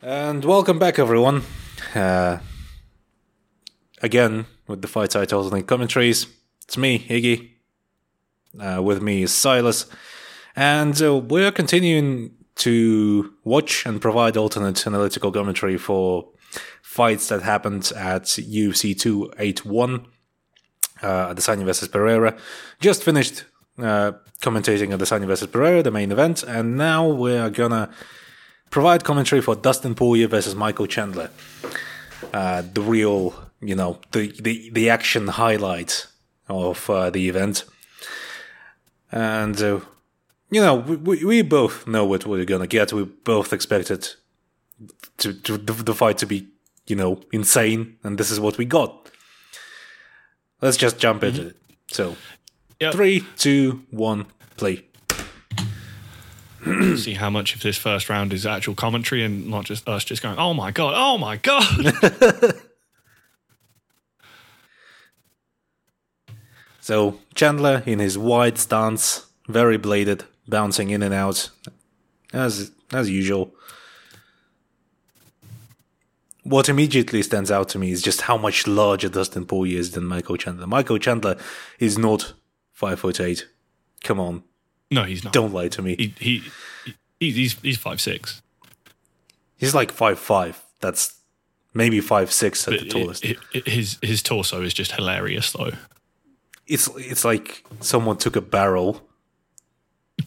And welcome back, everyone. Uh, again, with the fight titles and commentaries. It's me, Iggy. Uh, with me is Silas. And uh, we're continuing to watch and provide alternate analytical commentary for fights that happened at UFC 281. Uh, Adesanya versus Pereira. Just finished uh, commentating Adesanya versus Pereira, the main event, and now we're gonna provide commentary for Dustin Poirier versus Michael Chandler. Uh, the real, you know, the, the, the action highlight of uh, the event. And, uh, you know, we, we both know what we're gonna get. We both expected to, to the, the fight to be, you know, insane, and this is what we got. Let's just jump into it. So, Yep. three, two, one, play. See how much of this first round is actual commentary and not just us just going, oh my God, oh my God. So Chandler in his wide stance, very bladed, bouncing in and out, as as usual. What immediately stands out to me is just how much larger Dustin Poirier is than Michael Chandler. Michael Chandler is not five foot eight. Come on, no, he's not. don't lie to me. He, he, he he's he's five six. He's like five five. That's maybe five six at the tallest. His his torso is just hilarious though. it's it's like someone took a barrel,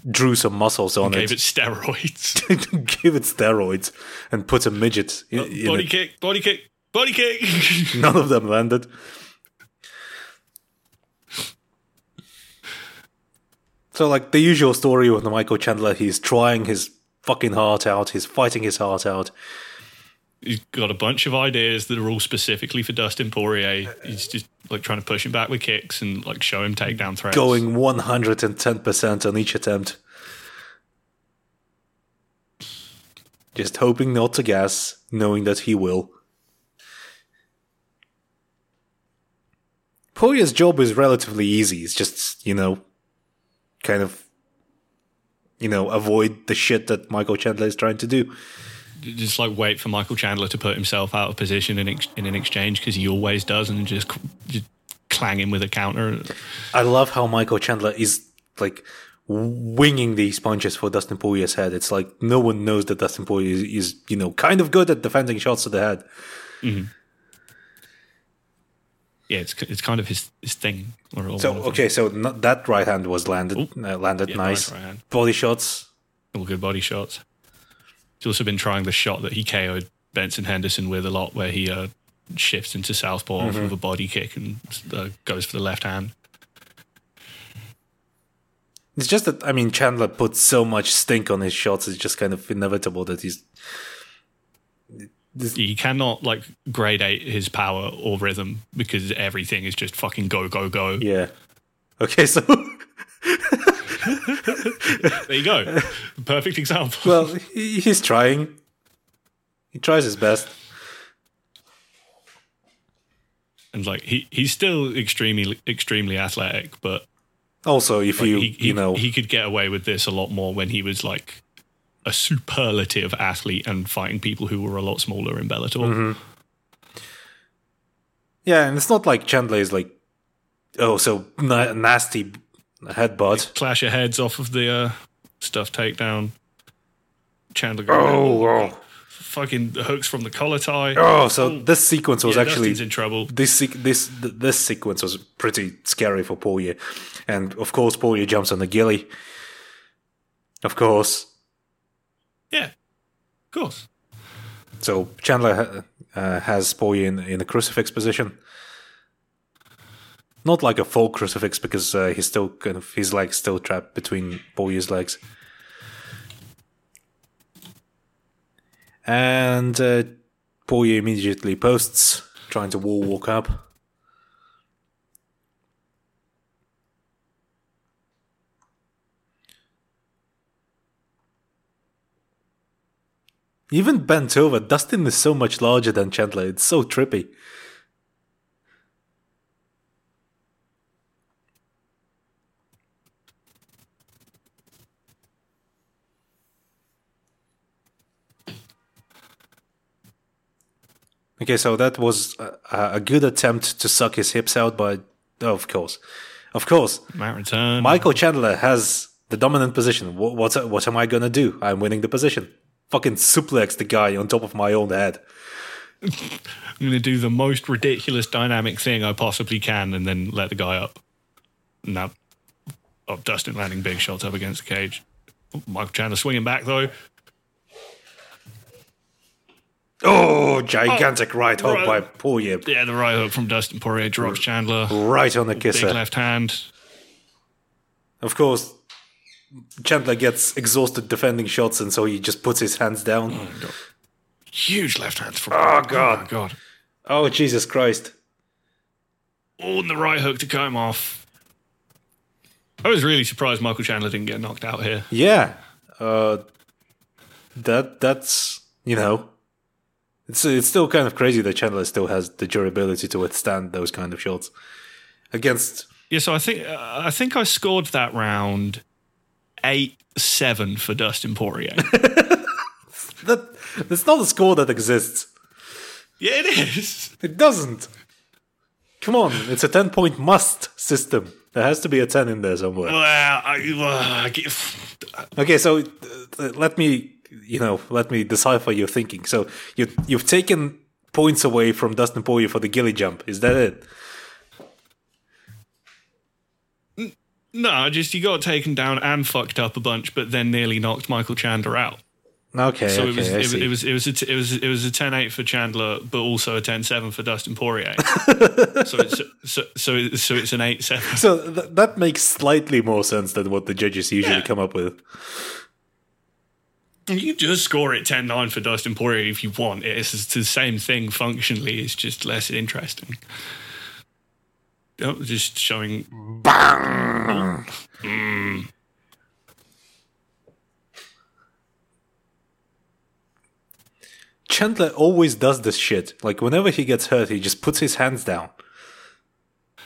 drew some muscles on Gave it, gave it steroids. give it steroids, and put a midget in, in body it. kick, body kick, body kick. None of them landed. So, like the usual story with Michael Chandler, he's trying his fucking heart out. He's fighting his heart out. he's got a bunch of ideas that are all specifically for Dustin Poirier. Uh, he's just like trying to push him back with kicks and like show him takedown threats. Going 110% on each attempt. Just hoping not to gas, knowing that he will. Poirier's job is relatively easy. It's just, you know, kind of, you know, avoid the shit that Michael Chandler is trying to do. just like wait for Michael Chandler to put himself out of position in ex- in an exchange because he always does, and just just clang him with a counter. I love how Michael Chandler is like winging these punches for Dustin Poirier's head. It's like no one knows that Dustin Poirier is, is you know, kind of good at defending shots to the head. Mm-hmm. Yeah, it's it's kind of his his thing. Or So one of them. okay, so that right hand was landed, uh, landed Yeah, nice. right. Body shots. all good body shots. He's also been trying the shot that he KO'd Benson Henderson with a lot, where he uh, shifts into southpaw off Mm-hmm. of a body kick and uh, goes for the left hand. It's just that I mean Chandler puts so much stink on his shots. It's just kind of inevitable that he's He cannot like gradate his power or rhythm because everything is just fucking go go go. yeah. Okay, so There you go, perfect example. well he's trying. He tries his best. and like he he's still extremely extremely athletic, but Also, if you he, he you know he could get away with this a lot more when he was like a superlative athlete and fighting people who were a lot smaller in Bellator. Mm-hmm. Yeah, and it's not like Chandler is like, oh, so na- nasty headbutt. Clash your heads off of the uh, stuff takedown. Chandler Oh, oh, fucking hooks from the collar tie. oh! So this sequence was Yeah, actually Dustin's in trouble. this this this sequence was pretty scary for Poirier, and of course Poirier jumps on the gilly. Of course, Yeah, of course. so Chandler uh, has Poirier in, in a crucifix position. Not like a full crucifix because uh, he's still kind of his legs still trapped between Poirier's legs. And uh, Poirier immediately posts, trying to wall walk up. Even bent over, Dustin is so much larger than Chandler. It's so trippy. Okay, so that was a, a good attempt to suck his hips out, but oh, of course, of course. Michael Chandler has the dominant position. What what, what am I gonna do? I'm winning the position. Fucking suplex the guy on top of my own head. I'm going to do the most ridiculous dynamic thing I possibly can and then let the guy up. Now, oh, Dustin landing big shots up against the cage. Michael Chandler swinging back though. Oh, gigantic oh, right hook right. by Poirier. Yeah, the right hook from Dustin Poirier drops Chandler. Right on the kisser. Big left hand. Of course, Chandler gets exhausted defending shots, and so he just puts his hands down. Huge left hand from. Oh, God. my God! Oh, Jesus Christ. Oh, and the right hook to cut him off. I was really surprised Michael Chandler didn't get knocked out here. Yeah. Uh, that that's you know, it's it's still kind of crazy that Chandler still has the durability to withstand those kind of shots against. Yeah, so I think uh, I think I scored that round eight seven for Dustin Poirier. That that's not a score that exists. yeah, it is. It doesn't. Come on, it's a ten point must system. There has to be a ten in there somewhere. Well, I, well, I get- Okay, so uh, let me, you know, let me decipher your thinking. So you you've taken points away from Dustin Poirier for the gilly jump. Is that it? No, just he got taken down and fucked up a bunch, but then nearly knocked Michael Chandler out. Okay, So okay, it was it, was- it was it was a t- it was it was a 10-8 for Chandler, but also a 10-7 for Dustin Poirier. so it's so so so it's an eight seven. So th- that makes slightly more sense than what the judges usually Yeah. come up with. You just score it 10-9 for Dustin Poirier if you want. It's the same thing functionally. It's just less interesting. Oh, just showing Bang! Chandler always does this shit. Like whenever he gets hurt, he just puts his hands down.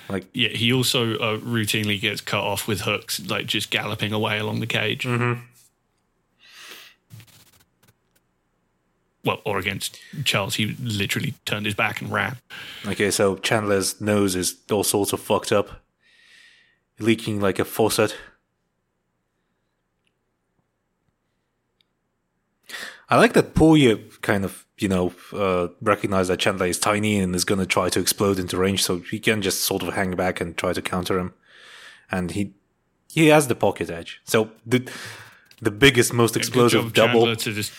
Like Yeah, he also uh, routinely gets cut off with hooks, like just galloping away along the cage. Mm-hmm. Well, or against Charles, he literally turned his back and ran. okay, so Chandler's nose is all sorts of fucked up, leaking like a faucet. I like that Poirier kind of, you know, uh, recognized that Chandler is tiny and is going to try to explode into range, so he can just sort of hang back and try to counter him. And he he has the pocket edge. So the the biggest, most explosive job, double. Chandler to just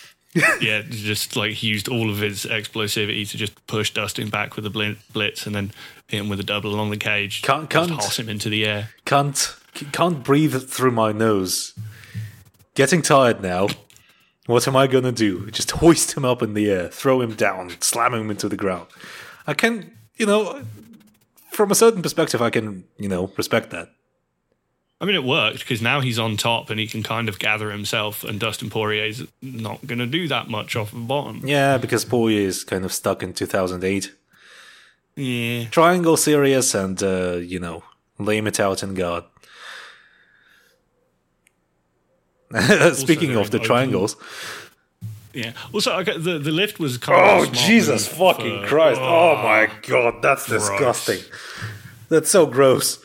yeah, just like he used all of his explosivity to just push Dustin back with a blitz and then hit him with a double along the cage. Can't- can't- toss him into the air. Can't can't breathe through my nose. Getting tired now. What am I gonna do? Just hoist him up in the air, throw him down, slam him into the ground. I can, you know, from a certain perspective, I can, you know, respect that. I mean, it worked because now he's on top and he can kind of gather himself, and Dustin Poirier's not going to do that much off the bottom. Yeah, because Poirier is kind of stuck in 2008. Yeah. Triangle serious and, uh, you know, lame it out in God. Speaking of the open- triangles. Yeah. Also, okay, the the lift was kind Oh of Jesus fucking for- Christ! Oh, my God, that's gross. disgusting. That's so gross.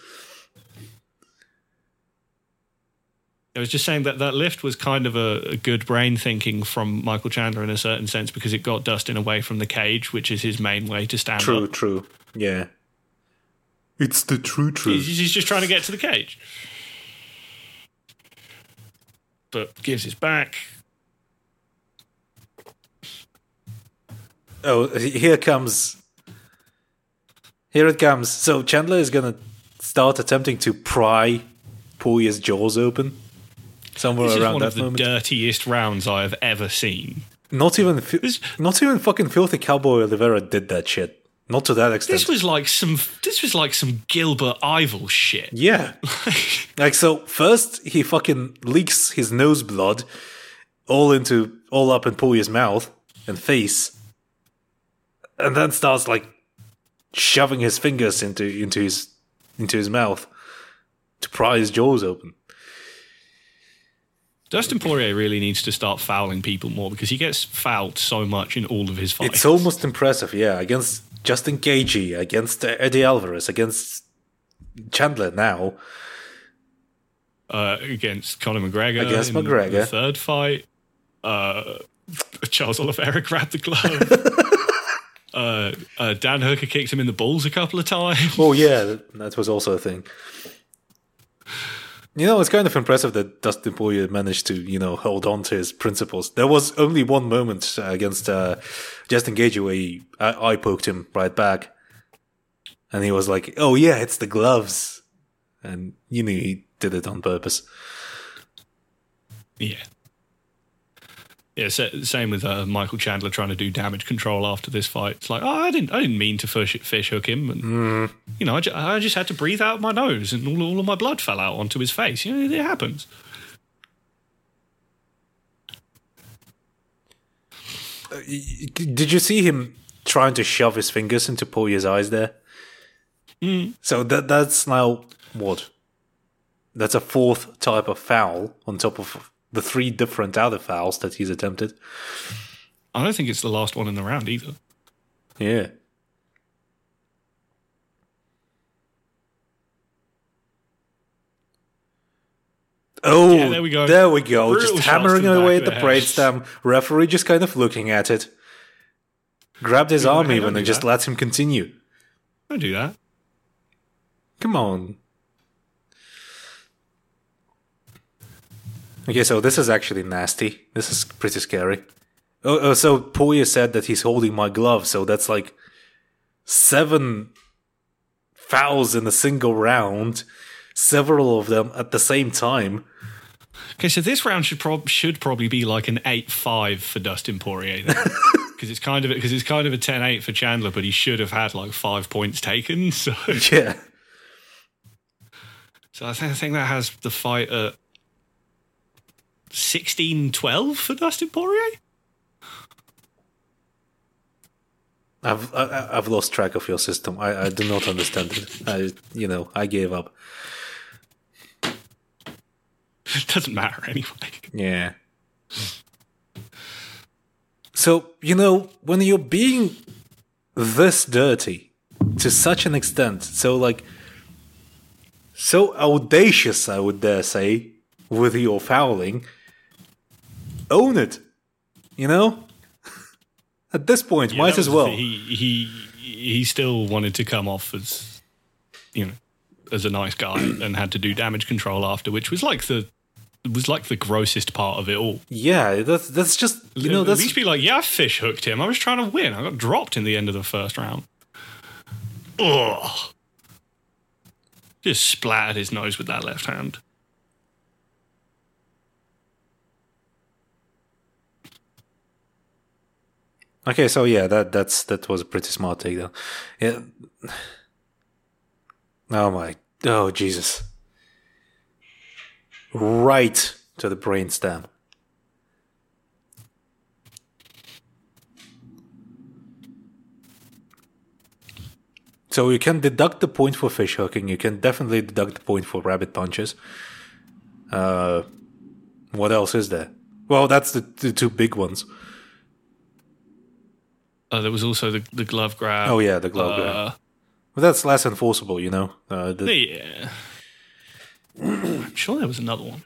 I was just saying that that lift was kind of a, a good brain thinking from Michael Chandler in a certain sense because it got Dustin away from the cage, which is his main way to stand True, up. true. True. Yeah. It's the true He's, truth. he's just trying to get to the cage, but gives his back. Oh, here comes. Here it comes. So Chandler is gonna start attempting to pry Poirier's jaws open. Somewhere This is around one that of the moment. dirtiest rounds I have ever seen. Not even, fi- This- not even fucking filthy cowboy Oliveira did that shit. Not to that extent. This was like some. This was like some Gilbert Yvel shit. Yeah. like so first he fucking leaks his nose blood all into all up in Poirier's mouth and face. And then starts like shoving his fingers into into his into his mouth to pry his jaws open. Dustin Poirier really needs to start fouling people more because he gets fouled so much in all of his fights. It's almost impressive, yeah. Against Justin Gaethje, against Eddie Alvarez, against Chandler now. uh, against Conor McGregor. Against in McGregor. The third fight, uh, Charles Oliveira grabbed the glove. uh, uh, Dan Hooker kicked him in the balls a couple of times. Oh yeah, that was also a thing. You know, it's kind of impressive that Dustin Poirier managed to, you know, hold on to his principles. There was only one moment uh, against uh, Justin Gaethje where he, I, I poked him right back, and he was like, "Oh yeah, it's the gloves," and you knew he did it on purpose. Yeah. Yeah, same with uh, Michael Chandler trying to do damage control after this fight. It's like, oh, I didn't, I didn't mean to fish, fish hook him, and mm. you know, I, ju- I just had to breathe out my nose, and all, all of my blood fell out onto his face. You know, it happens. Uh, did you see him trying to shove his fingers into Poirier's eyes there? Mm. So that that's now what? That's a fourth type of foul on top of the three different other fouls that he's attempted. I don't think it's the last one in the round either. Yeah. Oh, Yeah, there we go. There we go. Brutal just hammering away at the brainstem. Referee just kind of looking at it. Grabbed his arm even and just lets him continue. Don't do that. Come on. Okay, so this is actually nasty. This is pretty scary. Oh, oh so Poirier said that he's holding my glove, so that's like seven fouls in a single round, several of them at the same time. Okay, so this round should prob- should probably be like an eight five for Dustin Poirier because it's kind of because it's kind of a 10-8 for Chandler, but he should have had like five points taken. So, Yeah. so I think I think that has the fight at 16-12 for Dustin Poirier. I've I, I've lost track of your system. I, I do not understand it. I you know I gave up. It doesn't matter anyway. Yeah. So, you know, when you're being this dirty to such an extent, so like, so audacious, I would dare say, with your fouling, own it. You know? At this point, Yeah, might as well. He he he still wanted to come off as you know as a nice guy and had to do damage control after, which was like the was like the grossest part of it all. Yeah, that's that's just you know At that's least be like, yeah, I fish hooked him. I was trying to win. I got dropped in the end of the first round. Ugh. Just splattered his nose with that left hand. Okay, so yeah, that that's that was a pretty smart take though. Yeah. Oh my oh Jesus. Right to the brainstem. So you can deduct the point for fish hooking. You can definitely deduct the point for rabbit punches. Uh, what else is there? Well, that's the, the two big ones. Uh, there was also the, the glove grab. Oh yeah, the glove grab. Well, that's less enforceable, you know. Uh, the, yeah. I'm sure there was another one.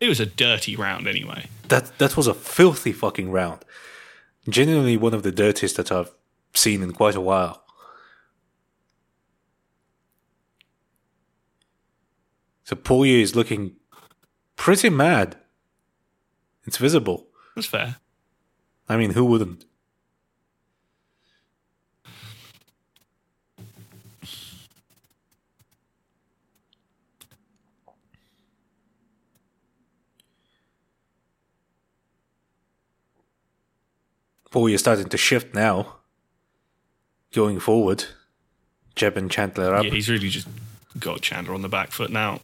It was a dirty round anyway. that that was a filthy fucking round. Genuinely one of the dirtiest that I've seen in quite a while. So Poirier is looking pretty mad. It's visible. That's fair. I mean, who wouldn't? Poirier starting to shift now. Going forward. Jeb and Chandler up. Yeah, he's really just got Chandler on the back foot now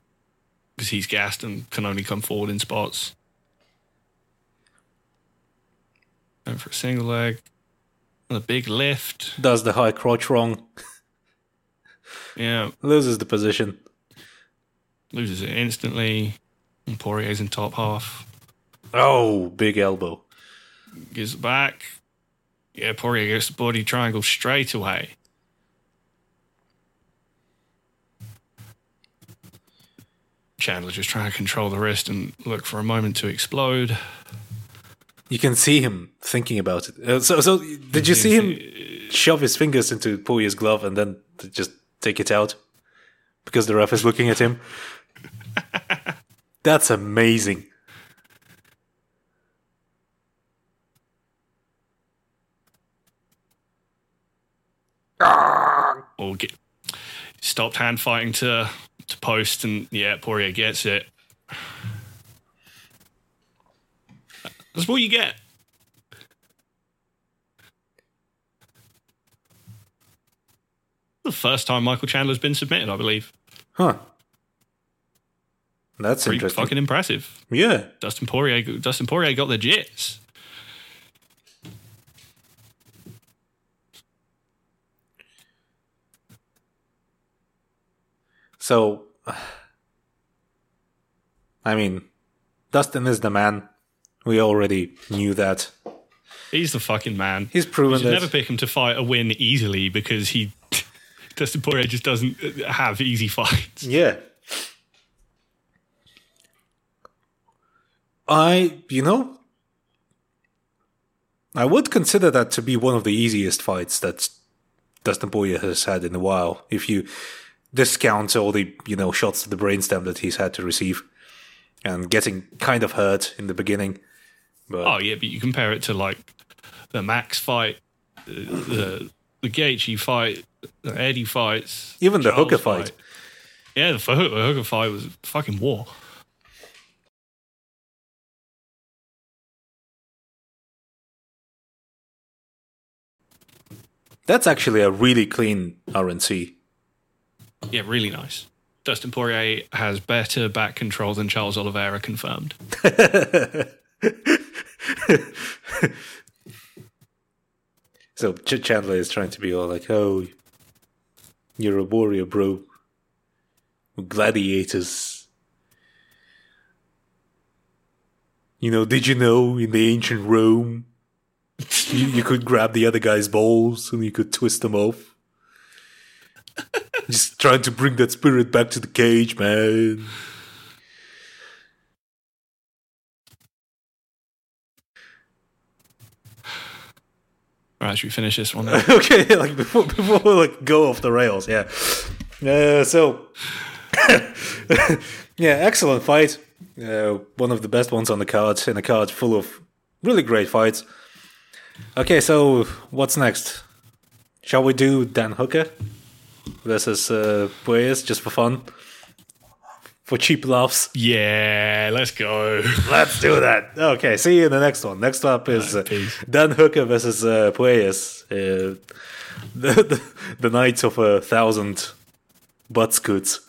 because he's gassed and can only come forward in spots. Going for a single leg. And a big lift. Does the high crotch wrong. Yeah, Loses the position. loses it instantly. And Poirier's in top half. Oh, big elbow. Gives it back. Yeah, Poirier gets the body triangle straight away. Chandler just trying to control the wrist and look for a moment to explode. You can see him thinking about it. Uh, so, so did you see him shove his fingers into Poirier's glove and then just take it out because the ref is looking at him? That's amazing. Or get stopped hand fighting to to post, and yeah, Poirier gets it. That's what you get. The first time Michael Chandler's been submitted, I believe. Huh. That's Pretty interesting. fucking impressive. yeah. Dustin Poirier, Dustin Poirier got the jits. So, I mean, Dustin is the man. We already knew that. He's the fucking man. He's You proven should that. never pick him to fight a win easily because he Dustin Poirier just doesn't have easy fights. Yeah. I, you know, I would consider that to be one of the easiest fights that Dustin Poirier has had in a while. If you discount all the, you know, shots to the brainstem that he's had to receive and getting kind of hurt in the beginning. But Oh yeah, but you compare it to like the Max fight, the the Gaethje fight, the Eddie fights, even the Charles hooker fight. Yeah, the the Hooker fight was fucking war. That's actually a really clean RNC. Yeah, really nice. Dustin Poirier has better back control than Charles Oliveira confirmed. So Ch- Chandler is trying to be all like, "Oh, you're a warrior, bro. Gladiators." You know, did you know in the ancient Rome, you, you could grab the other guy's balls and you could twist them off? Just trying to bring that spirit back to the cage, man. All right, should we finish this one? Then? okay, like before before we like go off the rails, yeah. Uh, so yeah, excellent fight. Uh, one of the best ones on the card, in a card full of really great fights. Okay, so what's next? Shall we do Dan Hooker versus uh, Puelles just for fun? For cheap laughs? yeah, let's go. Let's do that. Okay, see you in the next one. Next up is uh, Dan Hooker versus uh, Puelles. Uh, the, the, the Knights of a Thousand Butt Scoots.